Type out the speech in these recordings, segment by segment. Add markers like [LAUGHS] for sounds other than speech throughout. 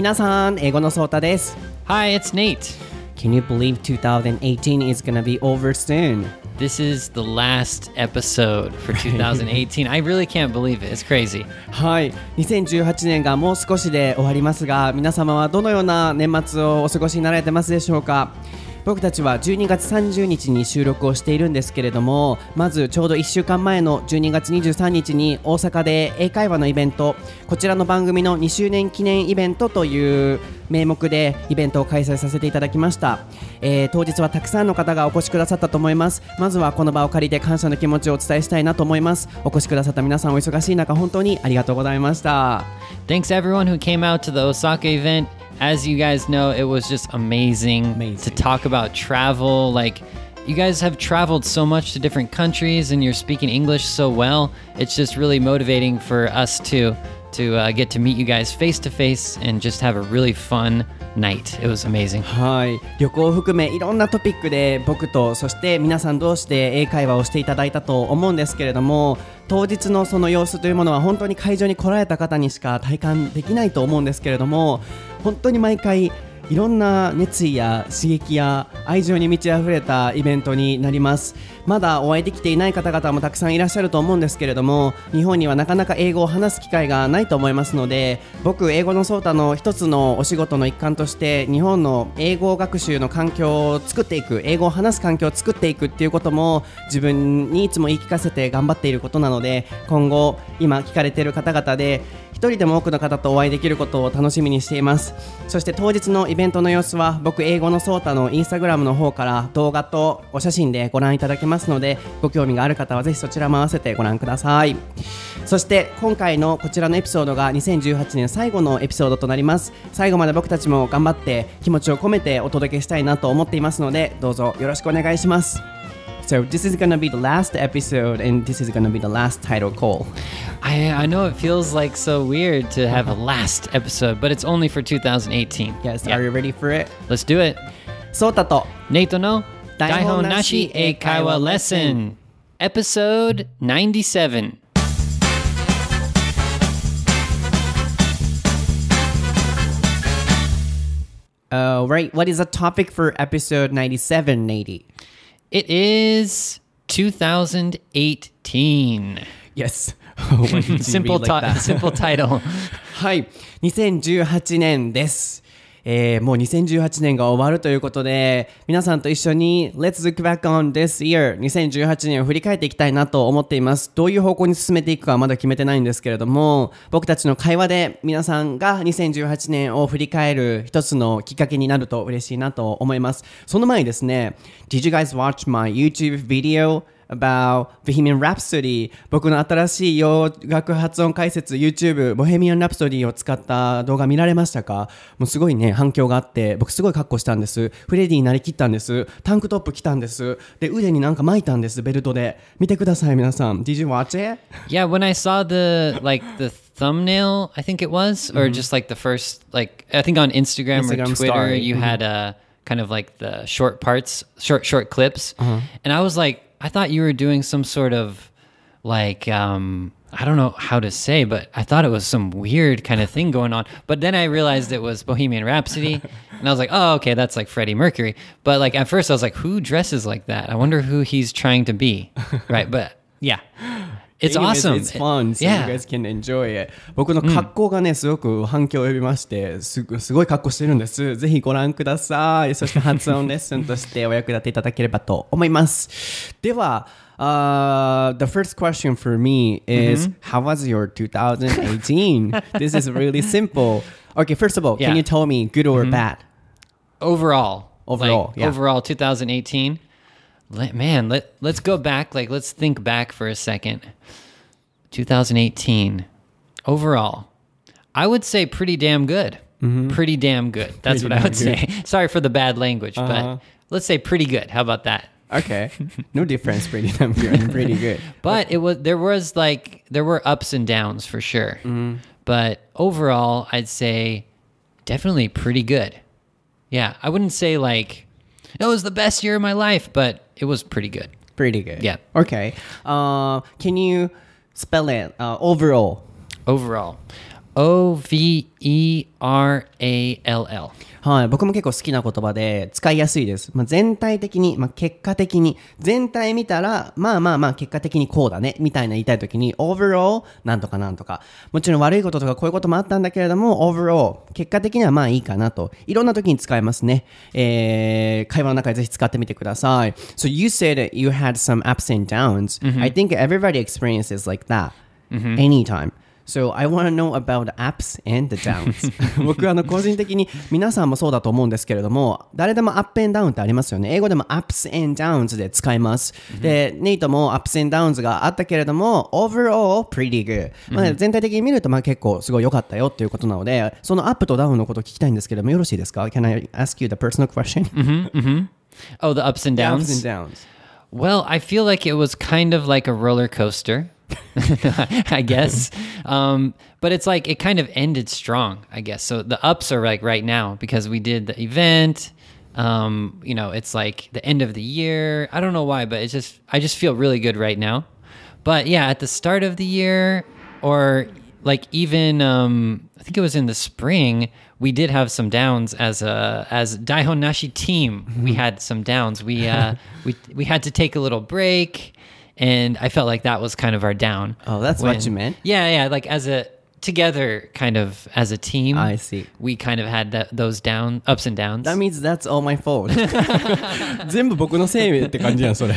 皆さん、英語のソータです。Hi, it's Nate. Can you believe 2018 is gonna be over soon? This is the last episode for 2018. I really can't believe it. It's crazy. はい、2018年がもう少しで終わりますが、皆様はどのような年末をお過ごしになられてますでしょうか僕たちは12月30日に収録をしているんですけれどもまずちょうど1週間前の12月23日に大阪で英会話のイベントこちらの番組の2周年記念イベントという名目でイベントを開催させていただきました、えー当日はたくさんの方がお越しくださったと思いますまずはこの場を借りて感謝の気持ちをお伝えしたいなと思いますお越しくださった皆さんお忙しい中本当にありがとうございました Thanks everyone who came out to the Osaka event. As you guys know, it was just amazing, Amazing. to talk about travel. Like, you guys have traveled so much to different countries and you're speaking English so well. It's just really motivating for us to to uh, get to meet you guys face to face and just have a really fun night. It was amazing. はい旅行を含めいろんなトピックで僕とそして皆さん同士で英会話をしていただいたと思うんですけれども当日のその様子というものは本当に会場に来られた方にしか体感できないと思うんですけれども本当に毎回いろんな熱意や刺激や愛情に満ち溢れたイベントになります。まだお会いできていない方々もたくさんいらっしゃると思うんですけれども日本にはなかなか英語を話す機会がないと思いますので僕英語のソータの一つのお仕事の一環として日本の英語学習の環境を作っていく英語を話す環境を作っていくっていうことも自分にいつも言い聞かせて頑張っていることなので今後今聞かれている方々で一人でも多くの方とお会いできることを楽しみにしています。そして当日のイベントの様子は僕英語のソータのインスタグラムの方から動画とお写真でご覧いただけますのでご興味がある方はぜひそちらも合わせてご覧ください。そして今回のこちらのエピソードが2018年最後のエピソードとなります。最後まで僕たちも頑張って気持ちを込めてお届けしたいなと思っていますのでどうぞよろしくお願いします。So this is gonna be the last episode, and this is gonna be the last title call. I, I know it feels like so weird to have a last episode, but it's only for 2018. Yes, are you ready for it? Let's do it. Sota to Nato no Daihon Nashi Eikaiwa Lesson, episode 97. 97. Uh, right, what is the topic for episode 97, Nady? It is 2018 Yes. [LAUGHS] Why [LAUGHS] did you Simple, read like ti- that? simple title [LAUGHS] はい。2018年です。 えーもう2018年が終わるということで、皆さんと一緒に Let's look back on this year 2018年を振り返っていきたいなと思っています。どういう方向に進めていくかはまだ決めてないんですけれども、僕たちの会話で皆さんが2018年を振り返る一つのきっかけになると嬉しいなと思います。その前にですね、Did you guys watch my YouTube video? About Bohemian Rhapsody 僕の新しい洋楽発音解説 YouTube Bohemian Rhapsody を使った動画見られましたかもうすごいね反響があって僕すごい格好したんですフレディになりきったんですタンクトップ着たんですで腕になんか巻いたんですベルトで見てください皆さん Did you watch it? Yeah, when I saw the like the thumbnail, I think it was, or just like the first like I think on Instagram, Mm-hmm. Instagram or Twitter, story. you Mhm. had uh kind of like the short parts, short short clips, Uh-huh. and I was like, I thought you were doing some sort of like um I don't know how to say, but I thought it was some weird kind of thing going on. But then I realized it was Bohemian Rhapsody, and I was like, oh, okay, that's like Freddie Mercury. But like at first, I was like, who dresses like that? I wonder who he's trying to be, right? But yeah, it's awesome. It's fun, so yeah. you guys can enjoy it. 僕の格好がね、すごく反響を呼びまして、すごすごい格好してるんです。ぜひご覧ください。そして発音レッスンとしてお役立ていただければと思います。では、uh, the first question for me is How was your 2018? this is really simple. Okay, first of all, Yeah. can you tell me good or bad? overall Overall, like, yeah. overall 2018 let, man let, let's go back like let's think back for a second 2018 overall i would say pretty damn good pretty damn good that's Mm-hmm. Pretty what i would damn say [LAUGHS] sorry for the bad language Uh-huh. but let's say pretty good how about that Okay, no difference. Pretty damn good. Pretty good. [LAUGHS] but it was there was like there were ups and downs for sure Mm-hmm. but overall i'd say definitely pretty good yeah i wouldn't say like it was the best year of my life but it was pretty good Pretty good. Yeah. Okay. Uh, can you spell it uh, overall? overall O V E R A L L. はい、僕も結構好きな言葉で使いやすいです。まあ、全体的に、まあ、結果的に、全体見たら、まあまあまあ結果的にこうだね、みたいな言いたいときに、overall なんとかなんとか。もちろん悪いこととかこういうこともあったんだけれども、overall 結果的にはまあいいかなと。いろんな時に使えますね。えー、会話の中でぜひ使ってみてください。So you said you had some ups and downs.、I think everybody experiences like that. Anytime. So I want to know about ups and the downs 僕あの個人的に皆さんもそうだと思うんですけれども誰でも up and down ってありますよね英語でも ups and downs で使います、でネイトも ups and downs があったけれども overall pretty good、まあ、全体的に見るとまあ結構すごい良かったよっていうことなのでそのアップとダウンのことを聞きたいんですけれどもよろしいですか Can I ask you the personal question? Oh, the ups and downs. ups and downs Well, I feel like it was kind of like a roller coaster, [LAUGHS] I guess. Um, but it's like it kind of ended strong, I guess. So the ups are like right now because we did the event. Um, you know, it's like the end of the year. I don't know why, but it's just I just feel really good right now. But yeah, at the start of the year or like even um, I think it was in the spring, we did have some downs as a as Daihon Nashi team. We had some downs. We uh, we we had to take a little break, and I felt like that was kind of our down. Oh, that's what you meant? Yeah, yeah. Like as a together, kind of as a team. I see. We kind of had that those down ups and downs. That means that's all my fault [LAUGHS] 全部僕のせいって感じやんそれ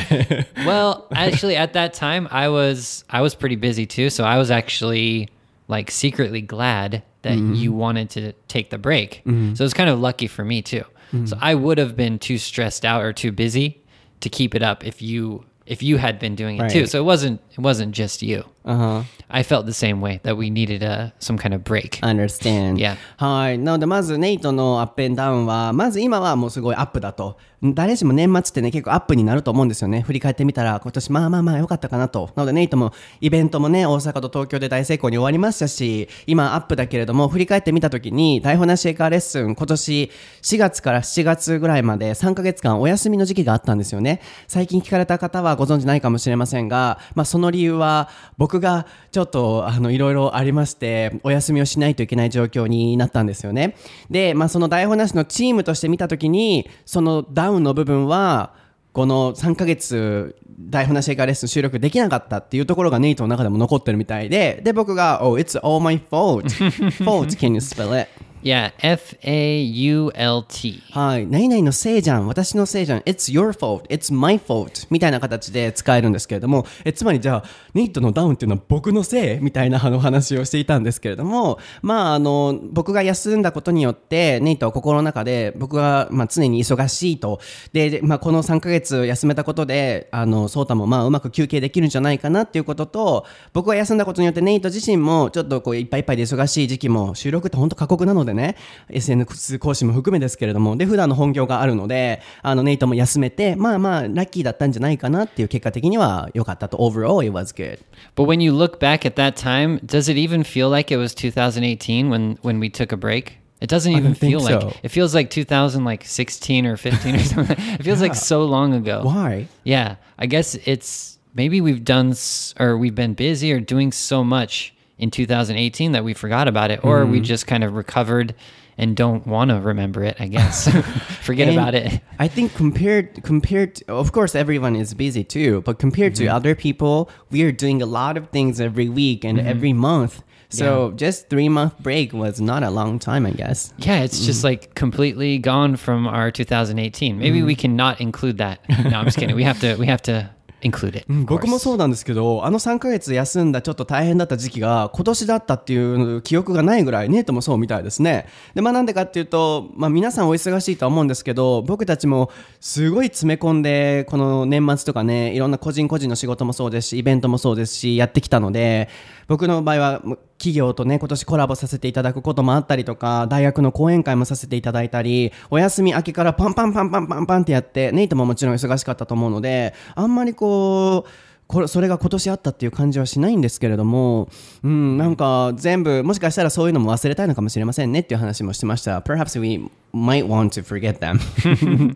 well, [LAUGHS] actually, at that time, I was I was pretty busy too, so I was actually like secretly glad that you wanted to take the break. So it's kind of lucky for me too. So I would have been too stressed out or too busy to keep it up if you if you had been doing it too. Right. So it wasn't it wasn't just you. Uh-huh. I felt the same way that we needed a some kind of break. understand. Yeah. はい。なので、まず、ネイトのアップンダウンは、まず今はもうすごいアップだと。 誰しも年末ってね、結構アップになると思うんですよね。振り返ってみたら、今年まあまあまあ良かったかなと。なので、ネイトもイベントもね、大阪と東京で大成功に終わりましたし、今アップだけれども、振り返ってみたときに、台本なしエカーレッスン、今年4月から7月ぐらいまで3ヶ月間お休みの時期があったんですよね。最近聞かれた方はご存知ないかもしれませんが、まあその理由は、僕がちょっと、あの、いろいろありまして、お休みをしないといけない状況になったんですよね。で、まあその台本なしのチームとして見たときに、そのダウンの部分は、この3ヶ月、台本なしエカーレッスン収録できなかったっていうところがネイトの中でも残ってるみたいで、で、僕が、Oh, it's all my fault. [LAUGHS] fault, can you spell it? Yeah, F A U L T. はい。何々のせいじゃん。私のせいじゃん。It's your fault. It's my fault. みたいな形で使えるんですけれども、えつまりじゃあ、ネイトのダウンっていうのは僕のせいみたいなあの話をしていたんですけれども、まあ、あの、僕が休んだことによって、ネイトは心の中で、僕が、まあ、常に忙しいと。で、まあ、この3ヶ月休めたことで、あの、ソータもまあ、うまく休憩できるんじゃないかなっていうことと、僕が休んだことによって、ネイト自身も、ちょっとこう、いっぱいいっぱいで忙しい時期も、収録って本当過酷なのでね、SNS 講師も含めですけれども、で、普段の本業があるので、あの、ネイトも休めて、まあまあ、ラッキーだったんじゃないかなっていう結果的には良かったと。Overall, it was good. But when you look back at that time, does it even feel like it was 2018 when when we took a break? It doesn't even feel like so. it feels like 2016 or 15 or something. It feels like so long ago. Why? Yeah, I guess it's maybe we've done or we've been busy or doing so much in 2018 that we forgot about it, or we mm-hmm. just kind of recovered and don't want to remember it. I guess [LAUGHS] forget And about it. I think compared compared to, of course everyone is busy too, but compared to mm-hmm. other people, we are doing a lot of things every week and mm-hmm. every month. So just three month break was not a long time, I guess. Yeah, it's just mm. like completely gone from our 2018. Maybe we can not include that. No, I'm just kidding. We have to. We have to include it. 僕もそうなんですけど、あの3ヶ月休んだちょっと大変だった時期が今年だったっていう記憶がないぐらい、ネイトもそうみたいですね。で、まあなんでかっていうと、まあ皆さんお忙しいとは思うんですけど、僕たちもすごい詰め込んで、この年末とかね、いろんな個人個人の仕事もそうですし、イベントもそうですし、やってきたので、僕の場合は企業とね、今年コラボさせていただくこともあったりとか、大学の講演会もさせていただいたり、お休み明けからパンパンパンパンパンパンってやって、ネイトももちろん忙しかったと思うので、あんまりこう、これそれが今年あったっていう感じはしないんですけれども、うん、なんか全部、もしかしたらそういうのも忘れたいのかもしれませんねっていう話もしてました。Perhaps we might want to forget them. [LAUGHS]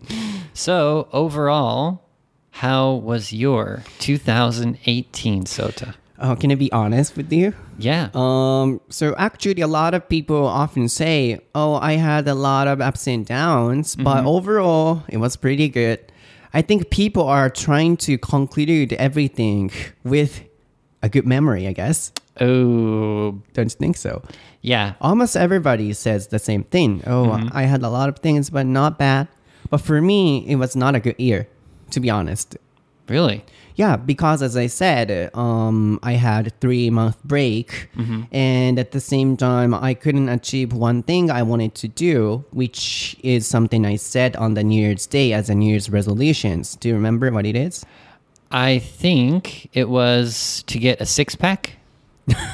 So overall, how was your 2018 Sota? Oh, can I be honest with you? Yeah. Um, so actually, a lot of people often say, "Oh, I had a lot of ups and downs, but mm-hmm. overall, it was pretty good." I think people are trying to conclude everything with a good memory. I guess. oh, Don't you think so? yeah. Almost everybody says the same thing. Oh, mm-hmm. I had a lot of things, but not bad. But for me, it was not a good year, to be honest. Really? Yeah, because as I said, um, I had three month break, and at the same time, I couldn't achieve one thing I wanted to do, which is something I said on the New Year's Day as a New Year's resolutions. Do you remember what it is? I think it was to get a six pack.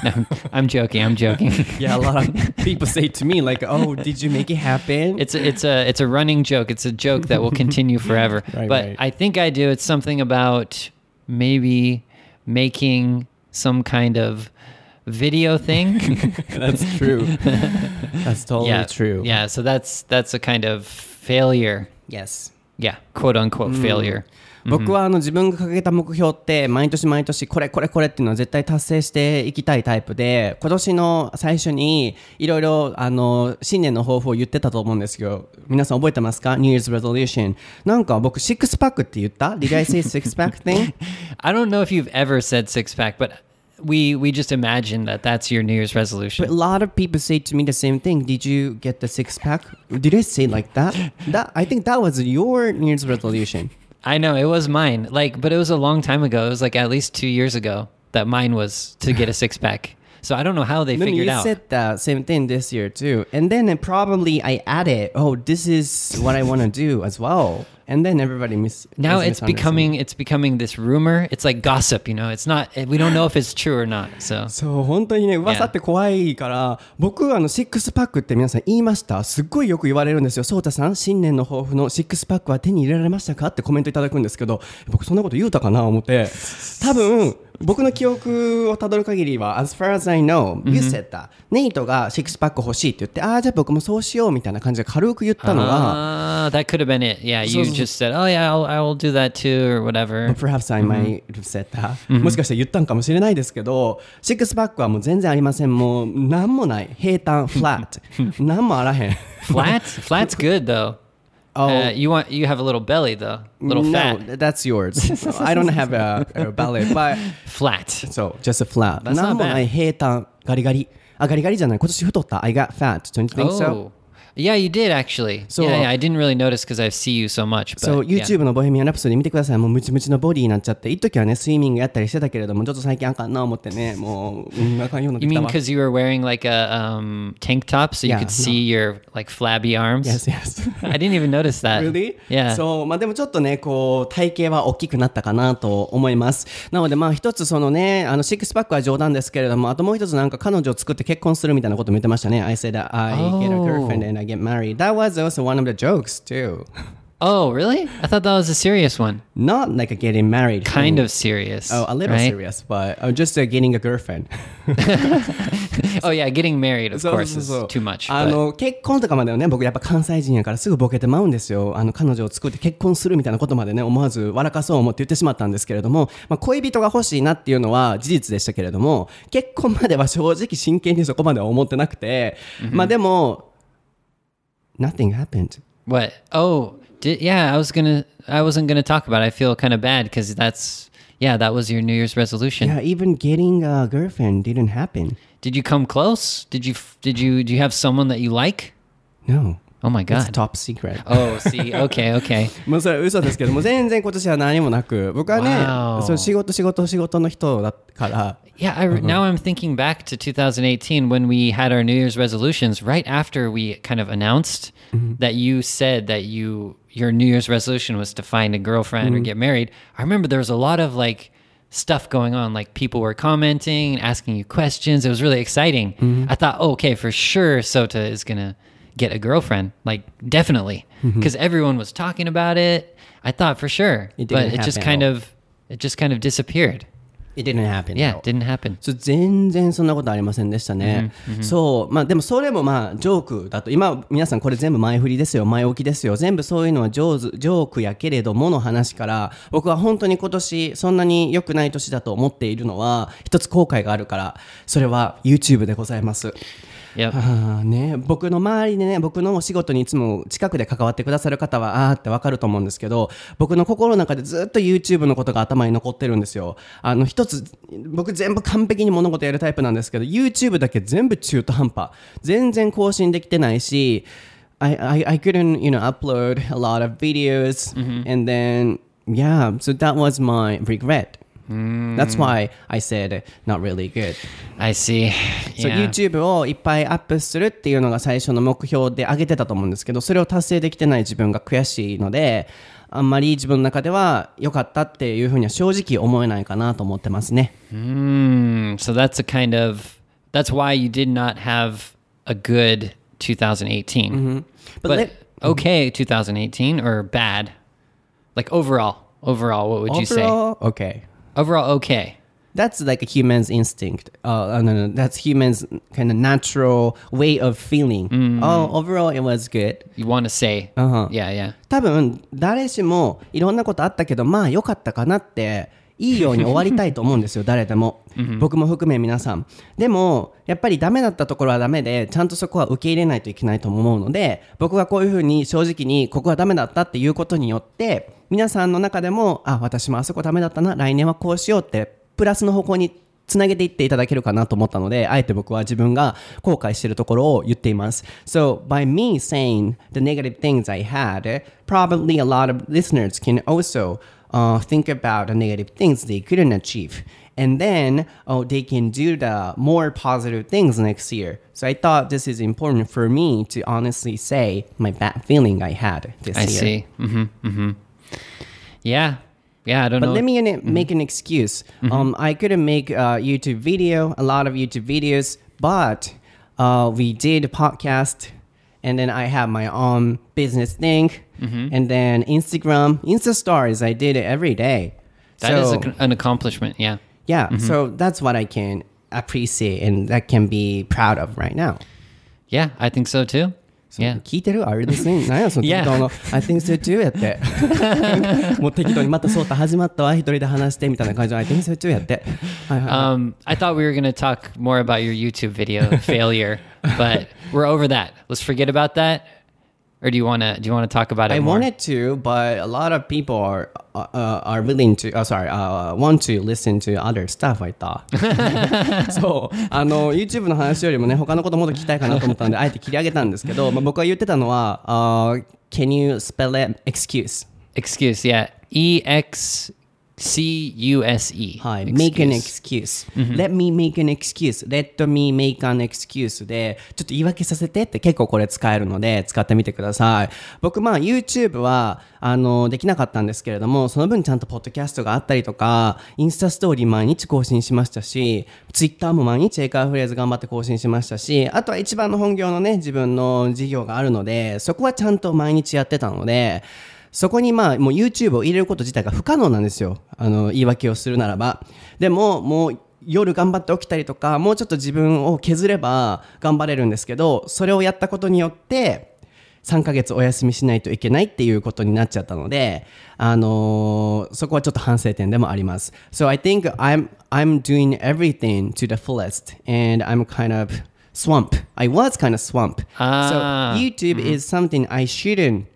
no, [LAUGHS] I'm joking. I'm joking. [LAUGHS] Yeah, a lot of people say to me like, "Oh, did you make it happen?" It's a, it's a it's a running joke. It's a joke that will continue [LAUGHS] forever. Right, but right. I think I do. It's something about maybe making some kind of video thing. [LAUGHS] That's true. [LAUGHS] That's totally yeah, true. Yeah, so that's that's a kind of failure. Yes. Yeah, quote unquote failure. 僕はあの自分が掲げた目標って毎年毎年これこれこれっていうのは絶対達成していきたいタイプで今年の最初にいろいろあの新年の抱負を言ってたと思うんですけど皆さん覚えてますか ?New Year's Resolution なんか僕シックスパックって言った ?Did I say six pack thing? [LAUGHS] I don't know if you've ever said six pack, but we we just imagine that that's your New Year's resolution. But a lot of people say to me the same thing. Did you get the six pack? Did I say like that? That I think that was your New Year's resolution. I know it was mine. Like, but it was a long time ago. It was like at least two years ago that mine was to get a six pack. So I don't know how they figured you out. said the same thing this year too, and then uh, probably I added, "Oh, this is what I want to do as well," and then everybody mis. now mis- it's becoming it's becoming this rumor. It's like gossip, you know. It's not. We don't know if it's true or not. So そう本当にね噂って怖いから僕あのシックスパックって皆さん言いましたすっごいよく言われるんですよそうたさん新年の抱負のシックスパックは手に入れられましたかってコメントいただくんですけど僕そんなこと言うたかな思って多分僕の記憶をたどる限りは as far as I know you said that ネイトがシックスパック欲しいって言ってああじゃあ僕もそうしようみたいな感じで軽く言ったのが Ah, that could have been it. Yeah, you just said, "Oh yeah, I'll, I'll do that too," or whatever. Perhaps I might have said that、もしかしたら言ったんかもしれないですけど、シックスパックはもう全然ありません。もう何もない。平坦、フラット。何もあらへん。Flat, flat's good though. Oh. Uh, you want you have a little belly though, little no, fat, that's yours. [LAUGHS] I don't have a, a belly, but [LAUGHS] flat. so just a flat. That's not 何もない平坦、ガリガリ。あ、ガリガリじゃない。今年太った。I got fat. Don't you think so? Oh, yeah, you did actually. So, yeah, uh, yeah, I didn't really notice because I see you so much. But So yeah. YouTube のボヘミアン・ラプソディ見てください。もうムチムチのボディになっちゃって、一時はね、スイミングやったりしてたけれども、ちょっと最近あかんな思ってね、もう、うん、あかんようになって You きた mean わ。because you were wearing like a um, tank top so you Yeah, could see your like flabby arms? Yes, yes. I didn't even notice that. Really? Yeah. そう、まあでもちょっとね、こう、体型は大きくなったかなと思います。なのでまあ一つそのね、あの、シックスパックは冗談ですけれども、あともう一つなんか彼女を作って結婚するみたいなことも言ってましたね。I said I get a Oh. girlfriend and I get married. That was also one of the jokes too. Oh, really? I thought that was a serious one. Not like a getting married. Kind thing. of serious. Oh, a little right? serious, but uh, just uh, getting a girlfriend. Oh yeah, getting married of course is too much. あの結婚とかまではね僕やっぱ関西人やからすぐボケてまうんですよあの彼女を作って結婚するみたいなことまでね思わず笑かそう思って言ってしまったんですけれども、まあ、恋人が欲しいなっていうのは事実でしたけれども結婚までは正直真剣にそこまでは思ってなくて、まあでも nothing happened What? Oh, did, yeah. I was gonna. I wasn't gonna talk about. it. I feel kind of bad because that's. Yeah, that was your New Year's resolution. yeah even getting a girlfriend didn't happen Did you come close? Did you? Did you? Do you have someone that you like? no Oh my it's god. top secret Oh, see. Okay, okay. [LAUGHS] もうそれは嘘ですけども全然今年は何もなく僕はね Wow. そう仕事仕事仕事の人だから Yeah, I, now I'm thinking back to 2018 when we had our New Year's resolutions. Right after we kind of announced that you said that you your New Year's resolution was to find a girlfriend or get married. I remember there was a lot of like stuff going on. Like people were commenting and asking you questions. It was really exciting. I thought, oh, okay, for sure, Sota is gonna get a girlfriend. Like definitely, because everyone was talking about it. I thought for sure, It but it just kind of it just kind of disappeared. It didn't happen. Yeah, didn't happen. 全然そんなことありませんでしたね。そう、まあでもそれもまあジョークだと、今皆さんこれ全部前振りですよ、前置きですよ、全部そういうのは上手、ジョークやけれどもの話から、僕は本当に今年そんなに良くない年だと思っているのは、一つ後悔があるから、それは YouTube でございます。Yep. [LAUGHS] ね、僕の周りでね、僕のお仕事にいつも近くで関わってくださる方は、あーってわかると思うんですけど、僕の心の中でずっと YouTube のことが頭に残ってるんですよ。あの、一つ、僕全部完璧に物事やるタイプなんですけど、YouTube だけ全部中途半端。全然更新できてないし、I, I, I couldn't, you know, upload a lot of videos. And then, yeah, so that was my regret. That's why I said not really good. I see. So Yeah. YouTube をいっぱいアップするっていうのが最初の目標で挙げてたと思うんですけどそれを達成できてない自分が悔しいのであんまり自分の中では良かったっていうふうには正直思えないかなと思ってますね。Mm, so that's a kind of that's why you did not have a good 2018. But But, let- okay 2018 or bad? Like overall, overall, what would you say? Overall, okay. Overall, okay. That's like a human's instinct. Uh, no, no, that's human's kind of natural way of feeling. Oh, overall it was good. You want to say, Uh-huh. yeah, yeah. 多分誰しもいろんなことあったけどまあ良かったかなっていいように終わりたいと思うんですよ誰でも僕も含め皆さんでもやっぱりダメだったところはダメでちゃんとそこは受け入れないといけないと思うので僕がこういうふうに正直にここはダメだったっていうことによって皆さんの中でもあ私もあそこダメだったな来年はこうしようってプラスの方向につなげていっていただけるかなと思ったので、あえて僕は自分が後悔しているところを言っています。So, by me saying the negative things I had, probably a lot of listeners can also uh, think about the negative things they couldn't achieve. And then oh, they can do the more positive things next year. So I thought this is important for me to honestly say my bad feeling I had this I year. see. Mm-hmm, mm-hmm. Yeah, yeah. I don't But know. let me uh, make an excuse. Um, I couldn't make a YouTube video, a lot of YouTube videos, but uh, we did a podcast, and then I have my own business thing, and then Instagram, Insta stories. I did it every day. That is so, a, an accomplishment. Yeah. yeah. So that's what I can appreciate and that can be proud of right now. Yeah, I think so too Yeah. 聞いてるあれですね。何やその Yeah. 適当の [LAUGHS] I think so too やって。[LAUGHS] もう適当にまたそうた始まったわ。一人で話してみたいな感じの I think so too やって。はいはいはい Um, I thought we were going to talk more about your YouTube video [LAUGHS] failure, but we're over that. Let's forget about that. Or do you want to do you want to talk about it I more? wanted to, but a lot of people are uh, uh, are willing to. Uh, sorry, uh, want to listen to other stuff. I thought. [LAUGHS] [LAUGHS] そうあの YouTube [LAUGHS] の話よりもね他のこともっと聞きたいかなと思ったのであえて切り上げたんですけど、まあ、僕が言ってたのは、uh, Can you spell it excuse? Excuse, yeah. E X C U S E. はい、make an Excuse. excuse、let me make an excuse. Let me make an excuse. でちょっと言い訳させてって結構これ使えるので使ってみてください。僕まあ YouTube はあのできなかったんですけれどもその分ちゃんとポッドキャストがあったりとかインスタストーリー毎日更新しましたし Twitter も毎日英会話フレーズ頑張って更新しましたしあとは一番の本業のね自分の事業があるのでそこはちゃんと毎日やってたのでそこにまあもう YouTube を入れること自体が不可能なんですよ。あの言い訳をするならば。でももう夜頑張って起きたりとか、もうちょっと自分を削れば頑張れるんですけど、それをやったことによって、3ヶ月お休みしないといけないっていうことになっちゃったので、あのーそこはちょっと反省点でもあります。So I think I'm, I'm doing everything to the fullest and I'm kind of swamp. I was kind of swamp. Ah. So YouTube is something I shouldn't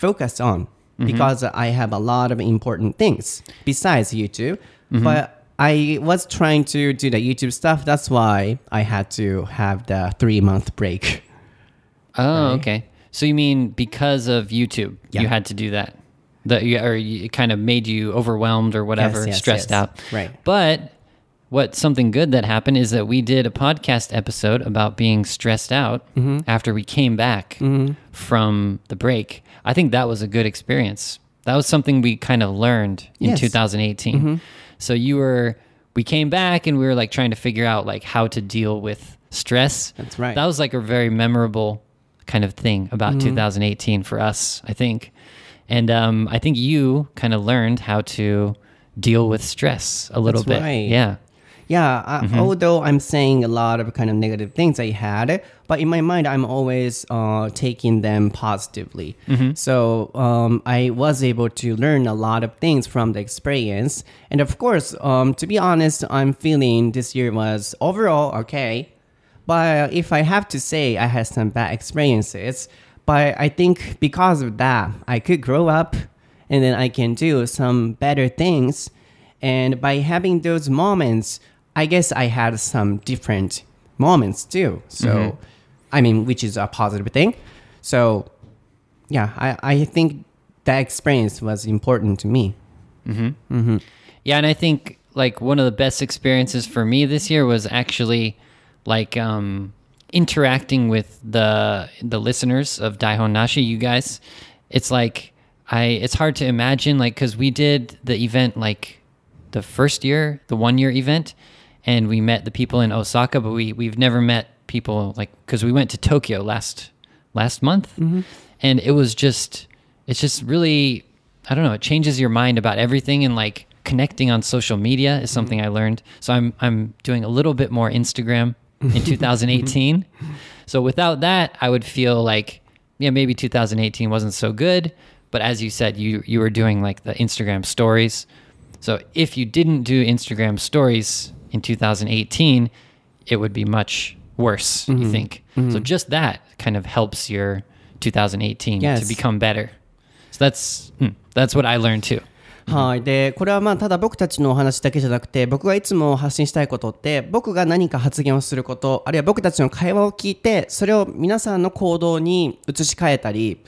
focus on mm-hmm. because I have a lot of important things besides YouTube. Mm-hmm. But I was trying to do the YouTube stuff. That's why I had to have the three month break. Oh, okay. So you mean because of YouTube, Yeah. you had to do that? That you, or it kind of made you overwhelmed or whatever, Yes, yes, stressed yes. out. Right. But what something good that happened is that we did a podcast episode about being stressed out Mm-hmm. after we came back from the break. I think that was a good experience. That was something we kind of learned in Yes. Mm-hmm. 2018. So you were we came back and we were like trying to figure out like how to deal with stress. That's right. That was like a very memorable kind of thing about Mm-hmm. 2018 for us, I think. And um, I think you kind of learned how to deal with stress a little That's bit. right. Yeah. Yeah, uh, although I'm saying a lot of kind of negative things I had, but in my mind, I'm always uh, taking them positively. So um, I was able to learn a lot of things from the experience. And of course, um, to be honest, I'm feeling this year was overall okay. But if I have to say, I had some bad experiences. But I think because of that, I could grow up and then I can do some better things. And by having those moments, I guess I had some different moments too. So, mm-hmm. I mean, which is a positive thing. So, yeah, I, I think that experience was important to me. Mm-hmm. Mm-hmm. Yeah, and I think like one of the best experiences for me this year was actually like um interacting with the the listeners of Daihon Nashi, you guys. It's like I it's hard to imagine like cuz we did the event like the first year, the one year event and we met the people in Osaka, but we we've never met people like cuz we went to Tokyo last last month mm-hmm. and it was just it's just really I don't know, it changes your mind about everything and like connecting on social media is something mm-hmm. I learned. So I'm I'm doing a little bit more Instagram in [LAUGHS] 2018. so without that, I would feel like yeah, maybe 2018 wasn't so good, but as you said, you you were doing like the Instagram stories. So if you didn't do Instagram stories in 2018, it would be much worse, you think. So just that kind of helps your 2018 Yes. to become better. So that's hmm, that's what I learned too. はい。で、これはまあ、ただ僕たちのお話だけじゃなくて、僕がいつも発信したいことって、僕が何か発言をすること、あるいは僕たちの会話を聞いて、それを皆さんの行動に移し替えたり、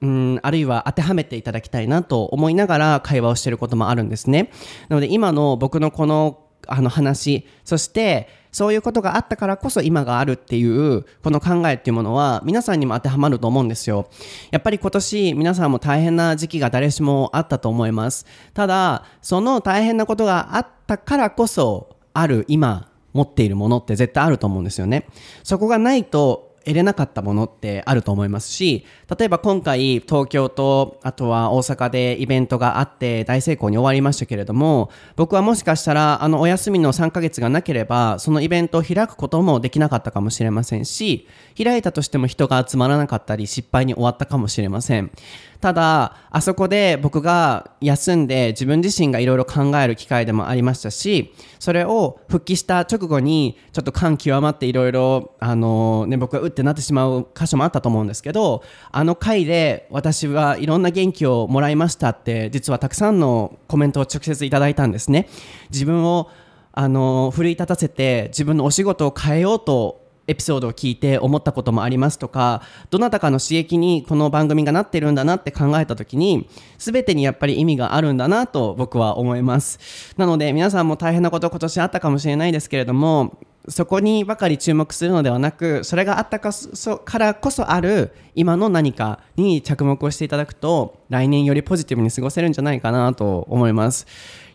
うん、あるいは当てはめていただきたいなと思いながら会話をしていることもあるんですね。なので、今の僕のこのあの話、そして、そういうことがあったからこそ今があるっていうこの考えっていうものは皆さんにも当てはまると思うんですよ。やっぱり今年皆さんも大変な時期が誰しもあったと思います。ただ、その大変なことがあったからこそある今持っているものって絶対あると思うんですよね。そこがないと得れなかったものってあると思いますし、例えば今回東京とあとは大阪でイベントがあって大成功に終わりましたけれども、僕はもしかしたらあのお休みの3ヶ月がなければ、そのイベントを開くこともできなかったかもしれませんし、開いたとしても人が集まらなかったり失敗に終わったかもしれません。ただ、あそこで僕が休んで自分自身がいろいろ考える機会でもありましたし、それを復帰した直後にちょっと感極まっていろいろ、あのね、僕がうってなってしまう箇所もあったと思うんですけど、あの回で私はいろんな元気をもらいましたって、実はたくさんのコメントを直接いただいたんですね。自分をあの奮い立たせて自分のお仕事を変えようとエピソードを聞いて思ったこともありますとかどなたかの刺激にこの番組がなってるんだなって考えた時に全てにやっぱり意味があるんだなと僕は思います。なので皆さんも大変なこと今年あったかもしれないですけれどもそこにばかり注目するのではなくそれがあったかそからこそある今の何かに着目をしていただくと来年よりポジティブに過ごせるんじゃないかなと思います。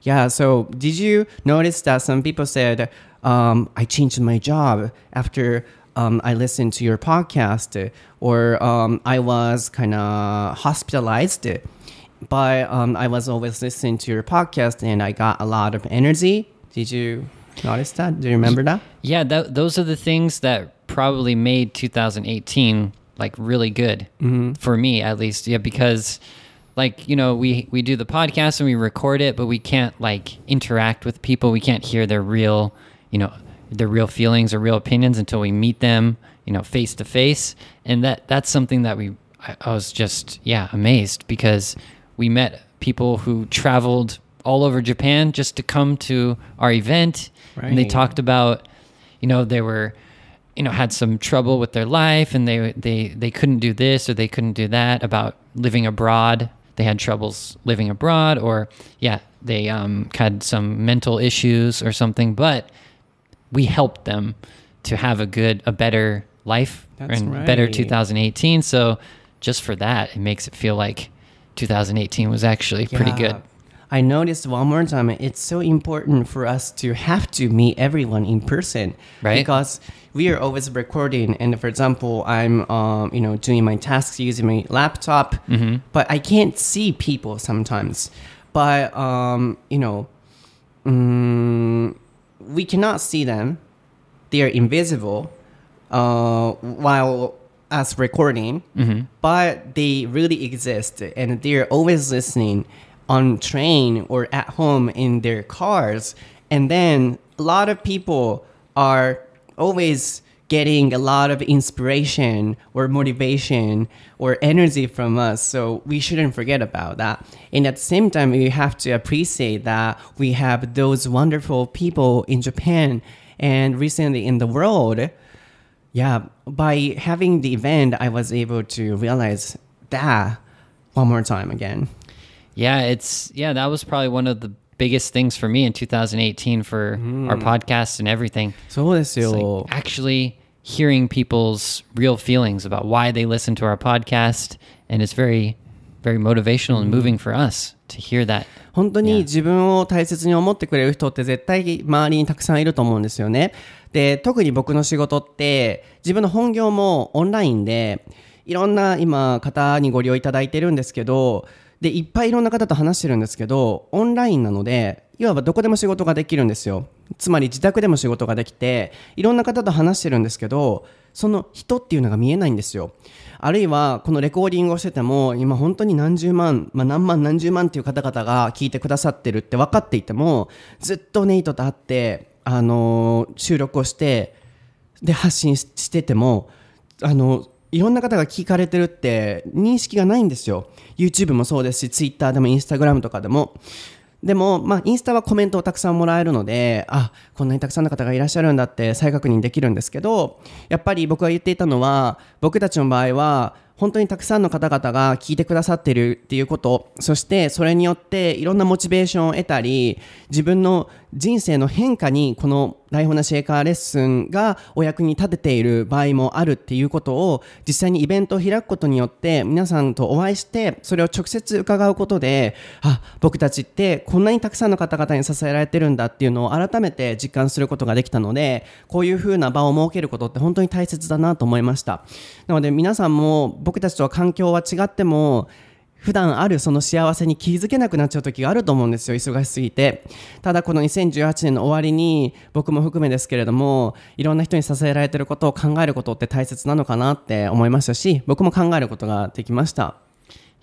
Yeah, so did you notice that some people said, um, I changed my job after um, I listened to your podcast, or um, I was kind of hospitalized, but um, I was always listening to your podcast and I got a lot of energy. Did you notice that? Do you remember that? Yeah, that, those are the things that probably made 2018 like really good for me at least. Yeah, because like you know we we do the podcast and we record it, but we can't like interact with people. We can't hear their real you know their real feelings or real opinions until we meet them you know face to face, and that that's something that we I, I was just yeah amazed because we met people who traveled all over Japan just to come to our event, and they talked about you know they were you know had some trouble with their life and they they they couldn't do this or they couldn't do that about living abroad they had troubles living abroad or yeah they um had some mental issues or something but we helped them to have a good a better life That's and better 2018 so just for that it makes it feel like 2018 was actually pretty good I noticed one more time it's so important for us to have to meet everyone in person, Right. Because we are always recording, and for example, I'm um, you know doing my tasks using my laptop, but I can't see people sometimes. but um, you know, um, we cannot see them. They are invisible uh, while us recording, but they really exist, and they're always listening on train or at home in their cars. And then a lot of people are always getting a lot of inspiration or motivation or energy from us. So we shouldn't forget about that. And at the same time, we have to appreciate that we have those wonderful people in Japan and recently in the world. Yeah, by having the event, I was able to realize that one more time again. Yeah, it's yeah, that was probably one of the biggest things for me in 2018 for our podcast and everything. そうです It's よ like。actually hearing people's real feelings about why they listen to our podcast and it's very very motivational and moving for us to hear that 本当に自分を大切に思ってくれる人って絶対周りにたくさんいると思うんですよね。で、特に僕の仕事って自分の本業もオンラインでいろんな今方にご利用いただいてるんですけど、 で、いっぱいいろんな方と話してるんですけど、オンラインなので、いわばどこでも仕事ができるんですよ。つまり自宅でも仕事ができて、いろんな方と話してるんですけど、その人っていうのが見えないんですよ。あるいはこのレコーディングをしてても今本当に何十万、まあ、何万何十万っていう方々が聞いてくださってるって分かっていてもずっとネイトと会って、あのー収録をしてで発信ししててもあのいろんな方が聞かれてるって認識がないんですよ。YouTube もそうですし Twitter でも Instagram とかでも。でも、まあ、インスタはコメントをたくさんもらえるので、あ、こんなにたくさんの方がいらっしゃるんだって再確認できるんですけど、やっぱり僕が言っていたのは、僕たちの場合は、本当にたくさんの方々が聞いてくださってるっていうこと、そしてそれによっていろんなモチベーションを得たり、自分の人生の変化にこの台本なしエカーレッスンがお役に立てている場合もあるっていうことを実際にイベントを開くことによって皆さんとお会いしてそれを直接伺うことであ僕たちってこんなにたくさんの方々に支えられてるんだっていうのを改めて実感することができたのでこういうふうな場を設けることって本当に大切だなと思いました。なので皆さんも僕たちとは環境は違っても普段あるその幸せに気づけなくなっちゃう時があると思うんですよ。忙しすぎて。ただこの2018年の終わりに僕も含めですけれどもいろんな人に支えられてることを考えることって大切なのかなって思いましたし僕も考えることができました。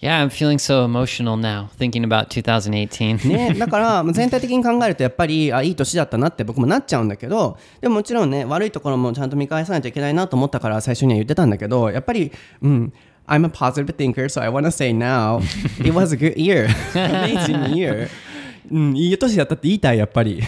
Yeah, I'm feeling so emotional now thinking about 2018. [LAUGHS] ね、だからまあ全体的に考えるとやっぱりあいい年だったなって僕もなっちゃうんだけどでももちろんね悪いところもちゃんと見返さないといけないなと思ったから最初には言ってたんだけどやっぱりうん [LAUGHS] I'm a positive thinker so I want to say now it was a good year [LAUGHS] amazing year うん、いい年だったって言いたいやっぱり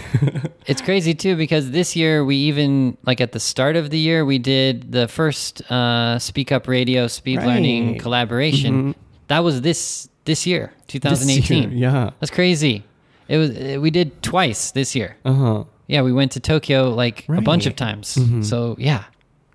It's crazy too because this year we even like at the start of the year we did the first uh, Speak Up Radio Speed Right. Learning collaboration. That was this this year, 2018. yeah That's crazy. It was uh, we did twice this year. うん、 Yeah, we went to Tokyo like a bunch of Right. times. So yeah,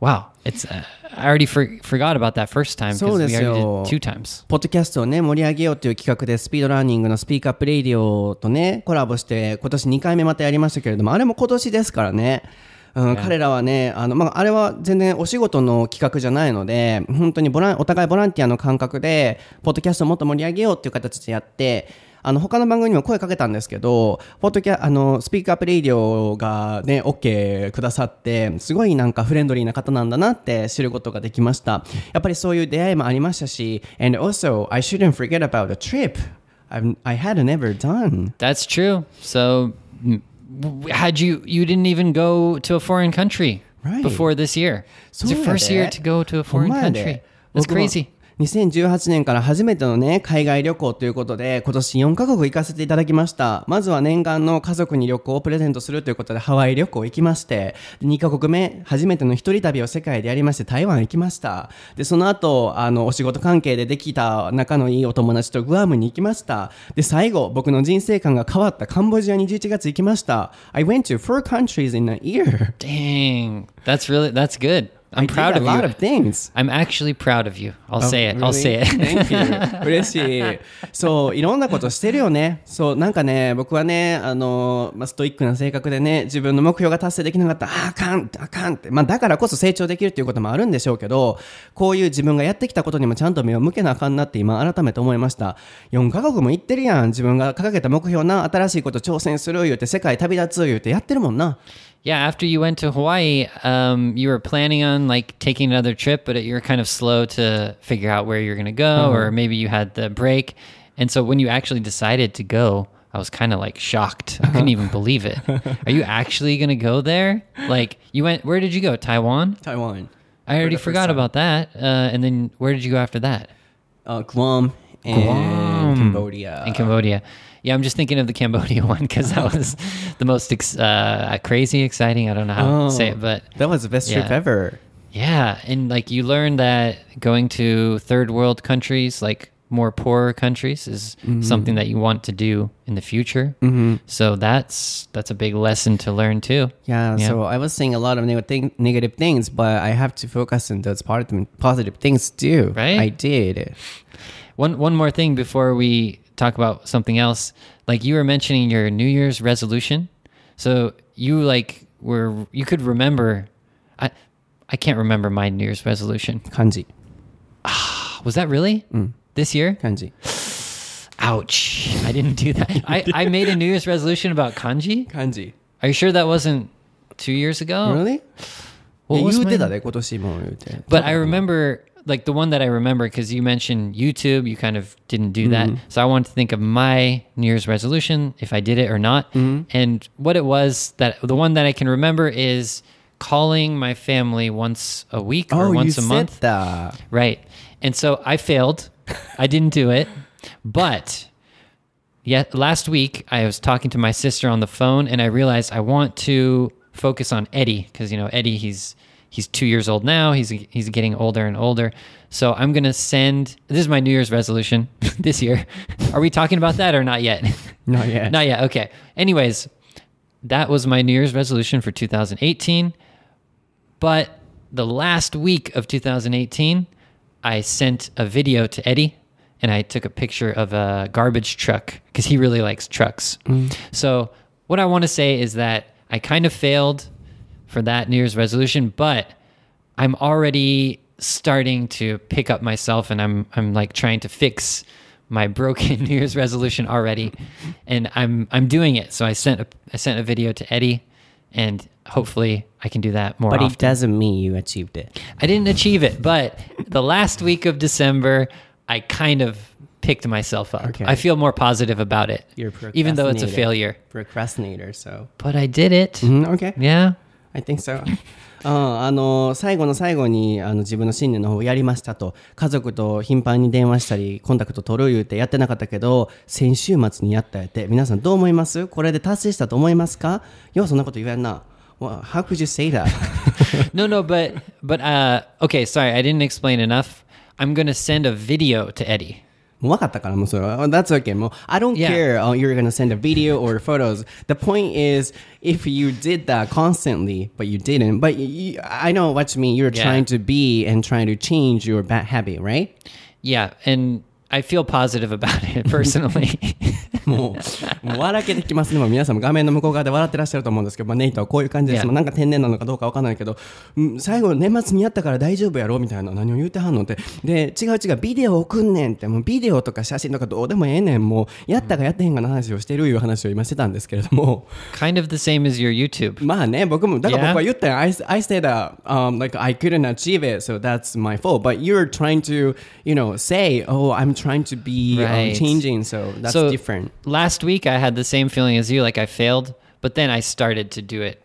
wow. It's uh, I already for, forgot about that first time because そう we ですよ。 already did two times. ポッドキャストをね、盛り上げようという企画で、スピードラーニングのスピークアップレイディオとね、コラボして、今年2回目またやりましたけれども、あれも今年ですからね。 うん、彼らはね、あの、まあ、あれは全然お仕事の企画じゃないので、本当にボラン、お互いボランティアの感覚で、ポッドキャストをもっと盛り上げようっていう形でやって、あの、他の番組にも声かけたんですけど、ポッドキャ、あの、 Speak Up Radio がね、OK くださって、すごいなんかフレンドリーな方なんだなって知ることができました。やっぱりそういう出会いもありましたし、and also, I shouldn't forget about the trip I've, I had never done. That's true. So mm, had you you didn't even go to a foreign country right. before this year. It's your first year to go to a foreign country. That's crazy. 2018年から初めてのね、海外旅行ということで、今年4カ国行かせていただきました。まずは念願の家族に旅行をプレゼントするということで、ハワイ旅行行きまして、2カ国目、初めての一人旅を世界でやりまして、台湾行きました。で、その後、あの、お仕事関係でできた仲のいいお友達とグアムに行きました。で、最後、僕の人生観が変わったカンボジアに11月行きました。I went to four countries in a year. Dang, that's really that's good. I'm proud of a lot you. of things. I'm actually proud of you. I'll say it. Oh, I'll say it. Thank you. [LAUGHS] 嬉しい。そう、いろんなことしてるよね。そう、なんかね、僕はね、あの、まあ、ストイックな性格でね、自分の目標が達成できなかったら、ああかん、あかんって。まあ、だからこそ成長できるっていうこともあるんでしょうけど、こういう自分がやってきたことにもちゃんと目を向けなあかんなって今改めて思いました。4カ国も行ってるやん。自分が掲げた目標な、新しいこと挑戦する言うて、世界旅立つ言うてやってるもんな。Yeah, after you went to Hawaii, um, you were planning on like taking another trip, but you were kind of slow to figure out where you're going to go, or maybe you had the break. And so when you actually decided to go, I was kind of like shocked. I couldn't even [LAUGHS] believe it. Are you actually going to go there? Like, you went, where did you go? Taiwan? Taiwan. I already forgot about that. Uh, and then where did you go after that? Uh, Guam and Guam. Cambodia. In Cambodia. Yeah, I'm just thinking of the Cambodia [LAUGHS] one because that was the most ex- uh, crazy, exciting. I don't know how to say it, but That was the best trip ever. Yeah, and like you learn that going to third world countries, like more poorer countries, is something that you want to do in the future. Mm-hmm. So that's that's a big lesson to learn too. Yeah, Yeah. so I was saying a lot of neg- thing- negative things, but I have to focus on those positive, positive things too. Right? I did. One one more thing before we talk about something else. Like you were mentioning your New Year's resolution. So you like were you could remember I I can't remember my New Year's resolution. Kanji. Ah, was that really? Mm. This year? Kanji. Ouch. I didn't do that. [LAUGHS] I, I made a New Year's resolution about kanji. Kanji. Are you sure that wasn't two years ago? Really? What yeah, was you my... did that, like, But I remember like the one that I remember, because you mentioned YouTube, you kind of didn't do that. Mm-hmm. So I wanted to think of my New Year's resolution, if I did it or not. Mm-hmm. And what it was that the one that I can remember is calling my family once a week or Oh, once a month. that. Right. And so I failed. I didn't do it. But yet last week I was talking to my sister on the phone and I realized I want to focus on Eddie because you know Eddie he's he's 2 years old now. He's he's getting older and older. So I'm going to send this is my New Year's resolution [LAUGHS] this year. Are we talking about that or not yet? [LAUGHS] Not yet. Not yet. Okay. Anyways, that was my New Year's resolution for 2018. But the last week of 2018, I sent a video to Eddie and I took a picture of a garbage truck because he really likes trucks. Mm. So, what I want to say is that I kind of failed for that New Year's resolution, but I'm already starting to pick up myself and I'm I'm like trying to fix my broken [LAUGHS] New Year's resolution already and I'm I'm doing it. So I sent a I sent a video to Eddie and hopefully I can do that more But often. it doesn't mean you achieved it. I didn't achieve it, but the last week of December I kind of picked myself up. Okay. I feel more positive about it. You're even though it's a failure. Procrastinator, so. But I did it. Mm, okay. Yeah. I think so. うんあの最後の最後にあの自分の信念の方をやりましたと家族と頻繁に電話したりコンタクト取る言うてやってなかったけど先週末にやったやって皆さんどう思います？これで達成したと思いますか？ようそんなこと言えんな well, How could you say that? [LAUGHS] no, no, but but uh okay, sorry, I didn't explain enough. I'm gonna send a video to Eddie. もう分かったからもうそれは That's okay もう I don't Yeah. care、uh, you're gonna send a video or photos The point is if you did that constantly but you didn't but you, I know what you mean you're Yeah. trying to be and trying to change your bad habit right? Yeah, and I feel positive about it [LAUGHS] personally. もう、もう笑けてきますね。皆さんも画面の向こう側で笑ってらっしゃると思うんですけど、まあ、ネイトはこういう感じです。なんか天然なのかどうかわかんないけど、うん最後年末にやったから大丈夫やろみたいな何を言うてはんのって。で、違う違う、ビデオ送んねんって、もうビデオとか写真とかどうでもええねん。もう、やったかやってへんかの話をしてるいう話を今してたんですけれども、kind of the same as your YouTube. まあね、僕も、だから.僕は言ったよ。I, I said that, um, like, I couldn't achieve it, so that's my fault. But you're trying to, you know, say, oh, I'm trying to be um, Right. changing, so that's so different. Last week I had the same feeling as you, like I failed, but then I started to do it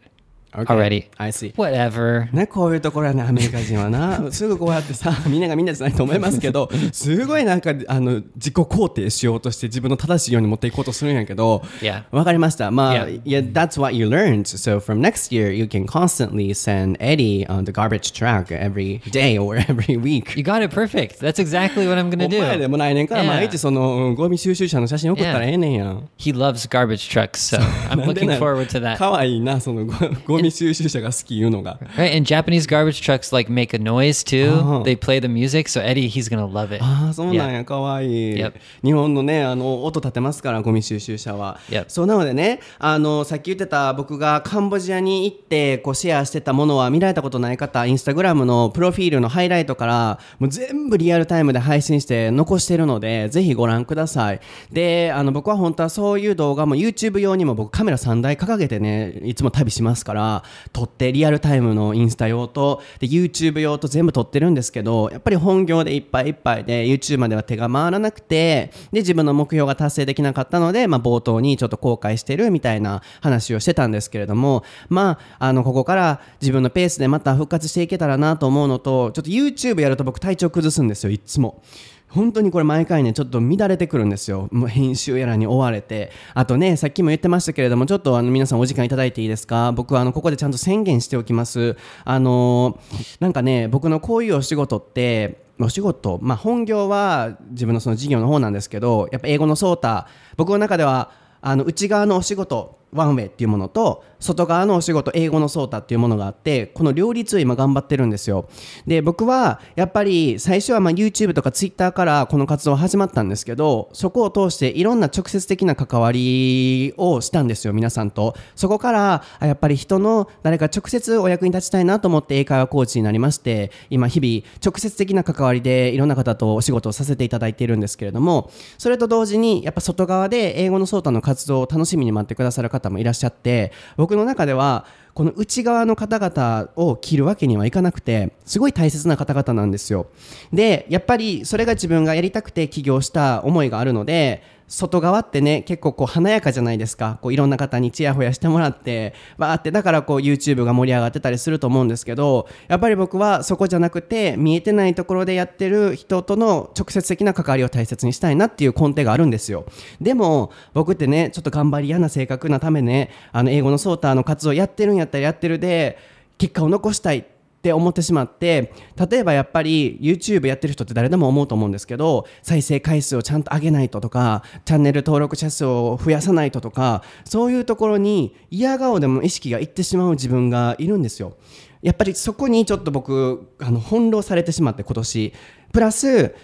Okay. already. I see. Whatever. ね、こういうところはね、アメリカ人はな、すぐこうやってさ、みんながみんなじゃないと思いますけど、すごいなんか、あの、自己肯定しようとして自分の正しいように持っていこうとするんやけど.わかりました。まあ、Yeah. yeah, that's what you learned. So from next year, you can constantly send Eddie on the garbage truck every day or every week. You got it perfect. That's exactly what I'm gonna お前で do. も来年から毎.日そのゴミ収集車の写真送ったらええねんやん。He loves garbage trucks, so I'm looking forward to that. かわいいな、そのゴゴゴミ収集車が好き言うのが Right, and Japanese garbage trucks like make a noise too. Oh. They play the music, so Eddie he's gonna love it. ああそうなんやかわいい.日本のねあの音立てますからゴミ収集車は.そうなのでねあのさっき言ってた僕がカンボジアに行ってこうシェアしてたものは見られたことない方インスタグラムのプロフィールのハイライトからもう全部リアルタイムで配信して残してるのでぜひご覧くださいであの僕は本当はそういう動画も YouTube 用にも僕カメラ3台掲げてねいつも旅しますから撮ってリアルタイムのインスタ用とで YouTube 用と全部撮ってるんですけどやっぱり本業でいっぱいいっぱいで YouTube までは手が回らなくてで自分の目標が達成できなかったので、まあ、冒頭にちょっと後悔してるみたいな話をしてたんですけれどもまああのここから自分のペースでまた復活していけたらなと思うのとちょっと YouTube やると僕体調崩すんですよいつも。本当にこれ毎回ねちょっと乱れてくるんですよ。もう編集やらに追われて。あとねさっきも言ってましたけれどもちょっとあの皆さんお時間いただいていいですか？僕はあのここでちゃんと宣言しておきます。あのーなんかね僕のこういうお仕事ってお仕事、まあ、本業は自分のその事業の方なんですけどやっぱ英語のソータ。僕の中ではあの内側のお仕事ワンウェイっていうものと外側のお仕事英語のソータっていうものがあってこの両立を今頑張ってるんですよ。で僕はやっぱり最初はまあ YouTube とか Twitter からこの活動始まったんですけどそこを通していろんな直接的な関わりをしたんですよ皆さんと。そこからやっぱり人の誰か直接お役に立ちたいなと思って英会話コーチになりまして今日々直接的な関わりでいろんな方とお仕事をさせていただいているんですけれどもそれと同時にやっぱ外側で英語のソータの活動を楽しみに待ってくださる方方もいらっしゃって僕の中ではこの内側の方々を切るわけにはいかなくてすごい大切な方々なんですよ。でやっぱりそれが自分がやりたくて起業した思いがあるので外側ってね結構こう華やかじゃないですか。こういろんな方にちやほやしてもらってわーってだからこう YouTube が盛り上がってたりすると思うんですけどやっぱり僕はそこじゃなくて見えてないところでやってる人との直接的な関わりを大切にしたいなっていう根底があるんですよ。でも僕ってねちょっと頑張り屋な性格なためねあの英語のソーターの活動やってるんややったらやってるで結果を残したいって思ってしまって例えばやっぱり YouTube やってる人って誰でも思うと思うんですけど再生回数をちゃんと上げないととかチャンネル登録者数を増やさないととかそういうところに嫌顔でも意識がいってしまう自分がいるんですよ。やっぱりそこにちょっと僕あの翻弄されてしまって今年プラス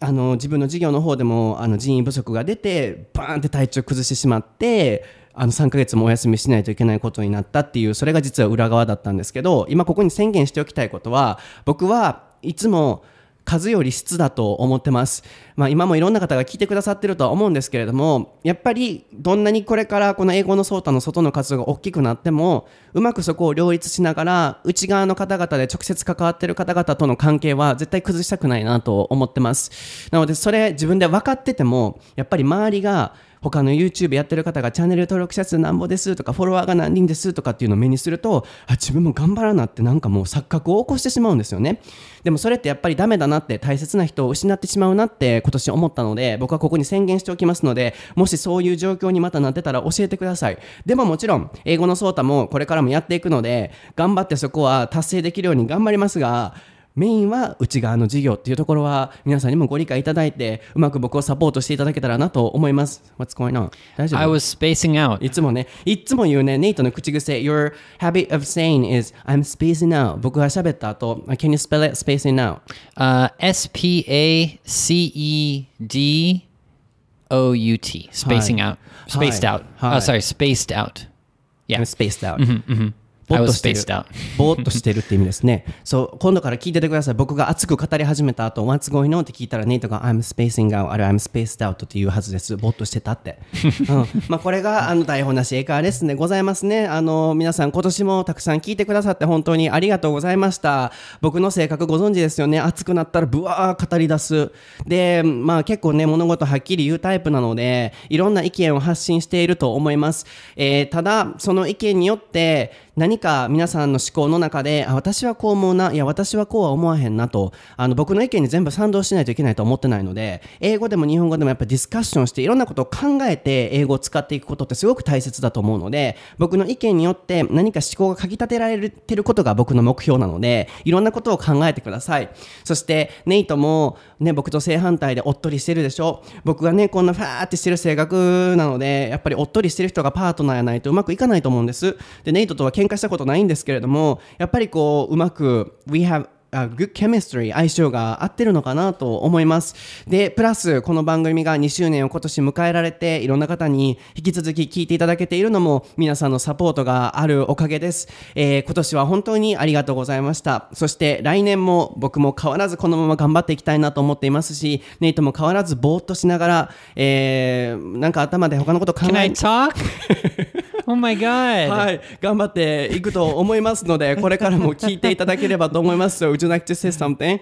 あの自分の事業の方でもあの人員不足が出てバーンって体調崩してしまってあの3ヶ月もお休みしないといけないことになったっていうそれが実は裏側だったんですけど今ここに宣言しておきたいことは僕はいつも数より質だと思ってます、まあ、今もいろんな方が聞いてくださってるとは思うんですけれどもやっぱりどんなにこれからこの英語のソータの外の活動が大きくなってもうまくそこを両立しながら内側の方々で直接関わってる方々との関係は絶対崩したくないなと思ってます。なのでそれ自分で分かっててもやっぱり周りが他の YouTube やってる方がチャンネル登録者数なんぼですとかフォロワーが何人ですとかっていうのを目にするとあ自分も頑張らなってなんかもう錯覚を起こしてしまうんですよね。でもそれってやっぱりダメだなって大切な人を失ってしまうなって今年思ったので僕はここに宣言しておきますのでもしそういう状況にまたなってたら教えてください。でももちろん英語のソータもこれからもやっていくので頑張ってそこは達成できるように頑張りますがメインは内側の事業っていうところは皆さんにもご理解いただいてうまく僕をサポートしていただけたらなと思います What's going on? 大丈 I 夫 was spacing out. いつもね、いつも言うね、ネイトの口癖、Your habit of saying is, I'm spacing out. 僕が喋った後、Can you spell it? spacing out. Uh, S P A C E D O U T. Spacing out. Spaced out. Oh, sorry, spaced out. Yeah. I'm spaced out. I ぼーっとしてる. [LAUGHS] ぼーっとしてるって意味ですね。そう、今度から聞いててください。僕が熱く語り始めた後、What's going on? って聞いたら、ネイトが I'm spacing out, I'm spaced out っていうはずです。ぼーっとしてたって。[LAUGHS] うん、まあこれがあの台本なし英会話レッスンでございますね。あの、皆さん今年もたくさん聞いてくださって本当にありがとうございました。僕の性格ご存知ですよね。熱くなったらブワー語り出す。で、まあ結構ね、物事はっきり言うタイプなので、いろんな意見を発信していると思います。えーただ、その意見によって、何か皆さんの思考の中であ私はこう思うないや私はこうは思わへんなとあの僕の意見に全部賛同しないといけないと思ってないので英語でも日本語でもやっぱディスカッションしていろんなことを考えて英語を使っていくことってすごく大切だと思うので僕の意見によって何か思考がかき立てられてることが僕の目標なのでいろんなことを考えてください。そしてネイトもね僕と正反対でおっとりしてるでしょ？僕がねこんなファーってしてる性格なのでやっぱりおっとりしてる人がパートナーやないとうまくいかないと思うんです。でネイトとは結喧嘩したことないんですけれどもやっぱりこううまく We have a good chemistry 相性が合ってるのかなと思います。でプラスこの番組が2周年を今年迎えられていろんな方に引き続き聞いていただけているのも皆さんのサポートがあるおかげです、えー今年は本当にありがとうございました。そして来年も僕も変わらずこのまま頑張っていきたいなと思っていますしネイトも変わらずぼーっとしながら、えーなんか頭で他のこと考 Can え I talk? [LAUGHS] oh my god. はい、頑張っていくと思いますので、これからも聞いていただければと思います。So, would you like to say something?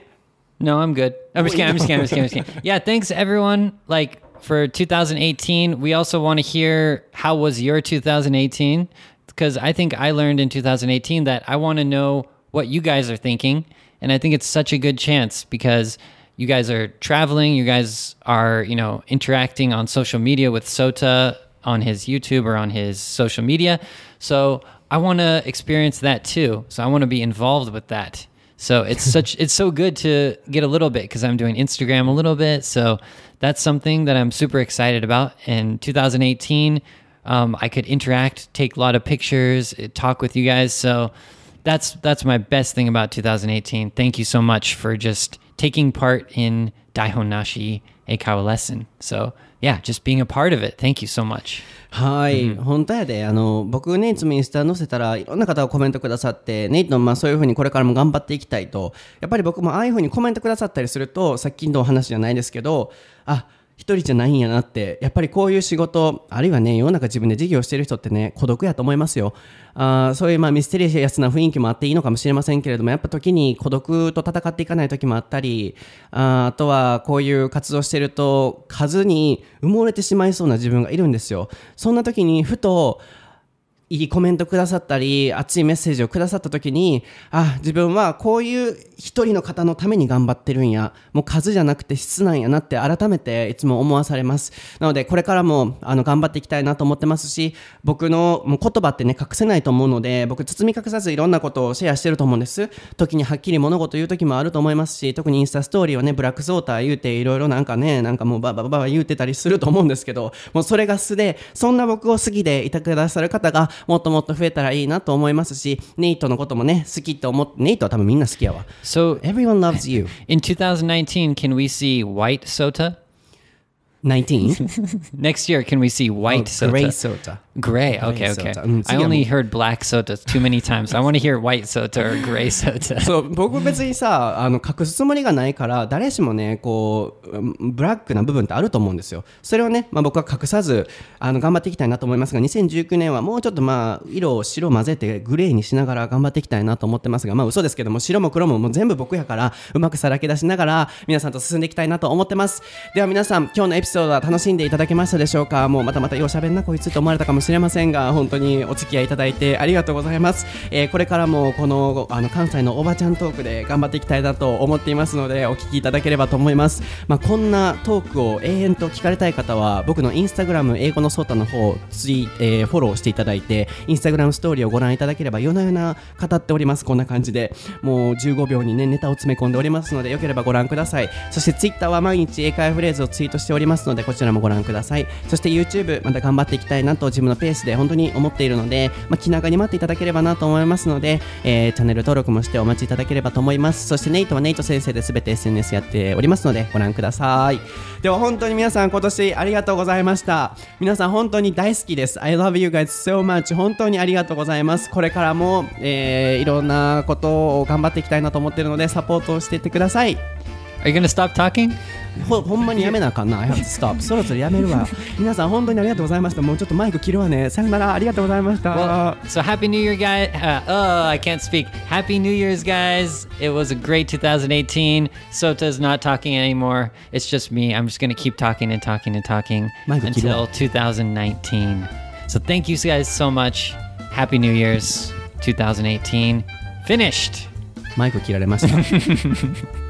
No, I'm good. I'm just kidding. I'm just kidding. I'm just kidding. I'm just kidding. Yeah, thanks everyone. Like for 2018, we also want to hear how was your 2018 because I think I learned in 2018 that I want to know what you guys are thinking, and I think it's such a good chance because you guys are traveling, you guys are you know interacting on social media with Sota on his YouTube or on his social media. So I want to experience that too. So I want to be involved with that. So it's [LAUGHS] such it's so good to get a little bit because I'm doing Instagram a little bit. So that's something that I'm super excited about. In 2018, um, I could interact, take a lot of pictures, eh, talk with you guys. So that's that's my best thing about 2018. Thank you so much for just taking part in Daihon Nashi Eikawa lesson. So yeah, just being a part of it. Thank you so much. はい、本当やで、あの、僕ね、いつもインスタ載せたらいろんな方がコメントくださって、ネイトもまあそういうふうにこれからも頑張っていきたいと、やっぱり僕もああいうふうにコメントくださったりすると、さっきのお話じゃないですけど、あ、一人じゃないんやなって、やっぱりこういう仕事、あるいはね、世の中自分で事業してる人ってね、孤独やと思いますよ。あそういうまあミステリアスな雰囲気もあっていいのかもしれませんけれども、やっぱ時に孤独と戦っていかない時もあったり、ああとはこういう活動してると、数に埋もれてしまいそうな自分がいるんですよ。そんな時にふと、いいコメントくださったり、熱いメッセージをくださった時に、あ、自分はこういう一人の方のために頑張ってるんや、もう数じゃなくて質なんやなって改めていつも思わされます。なので、これからもあの頑張っていきたいなと思ってますし、僕のもう言葉ってね、隠せないと思うので、僕包み隠さずいろんなことをシェアしてると思うんです。時にはっきり物事言う時もあると思いますし、特にインスタストーリーをね、ブラックソーター言うて、いろいろなんかね、なんかもうバババババ言うてたりすると思うんですけど、もうそれが素で、そんな僕を好きでいてくださる方がもっともっと増えたらいいなと思いますし、ネイトのこともね、好きと思って、ネイトは多分みんな好きやわ。So Everyone loves you. in 2019, can we see white Sota? 19? [LAUGHS] Next year, can we see white Sota? Gray soda. Gray. Okay, Gray okay. soda. Mm, I only heard black soda too many times. I want to hear white soda or gray soda. そう僕別にさあの隠すつもりがないから誰しもねこううんブラックな部分ってあると思うんですよそれをね、まあ、僕は隠さずあの頑張っていきたいなと思いますが2019年はもうちょっとまあ色を白混ぜてグレーにしながら頑張っていきたいなと思ってますがまあ嘘ですけども白も黒ももう全部僕やからうまくさらけ出しながら皆さんと進んでいきたいなと思ってますでは皆さん今日のエピソードは楽しんでいただけましたでしょうか？もうまたまたようしゃべんなこいつと思われたかもしれませんが本当にお付き合いいただいてありがとうございます、えーこれからもこのあの関西のおばちゃんトークで頑張っていきたいなと思っていますのでお聞きいただければと思います、まあ、こんなトークを永遠と聞かれたい方は僕のインスタグラム英語のソータの方ツイ、えーフォローしていただいてインスタグラムストーリーをご覧いただければ夜な夜な語っております。こんな感じでもう15秒にねネタを詰め込んでおりますのでよければご覧ください。そしてツイッターは毎日英会話フレーズをツイートしております。のでこちらもご覧ください。そして YouTube また頑張っていきたいなと自分のペースで本当に思っているので、まあ、気長に待っていただければなと思いますので、えーチャンネル登録もしてお待ちいただければと思います。そしてネイトはネイト先生で全て SNS やっておりますのでご覧ください。では本当に皆さん今年ありがとうございました。皆さん本当に大好きです。I love you guys so much 本当にありがとうございます。これからも、えーいろんなことを頑張っていきたいなと思っているのでサポートをしていってください。Are you going to stop talking? ほほんまにやめなあかんな I [LAUGHS] have to stop そろそろやめるわ皆さん本当にありがとうございましたもうちょっとマイク切るわねさよならありがとうございました Well, so happy New Year, guys. Uh, oh, I can't speak. Happy New Year's, guys. It was a great 2018. Sota's not talking anymore. It's just me. I'm just going to keep talking and talking and talking Michael, keep until going. 2019. So thank you guys so much. Happy New Year's 2018. Finished. マイク切られました [LAUGHS]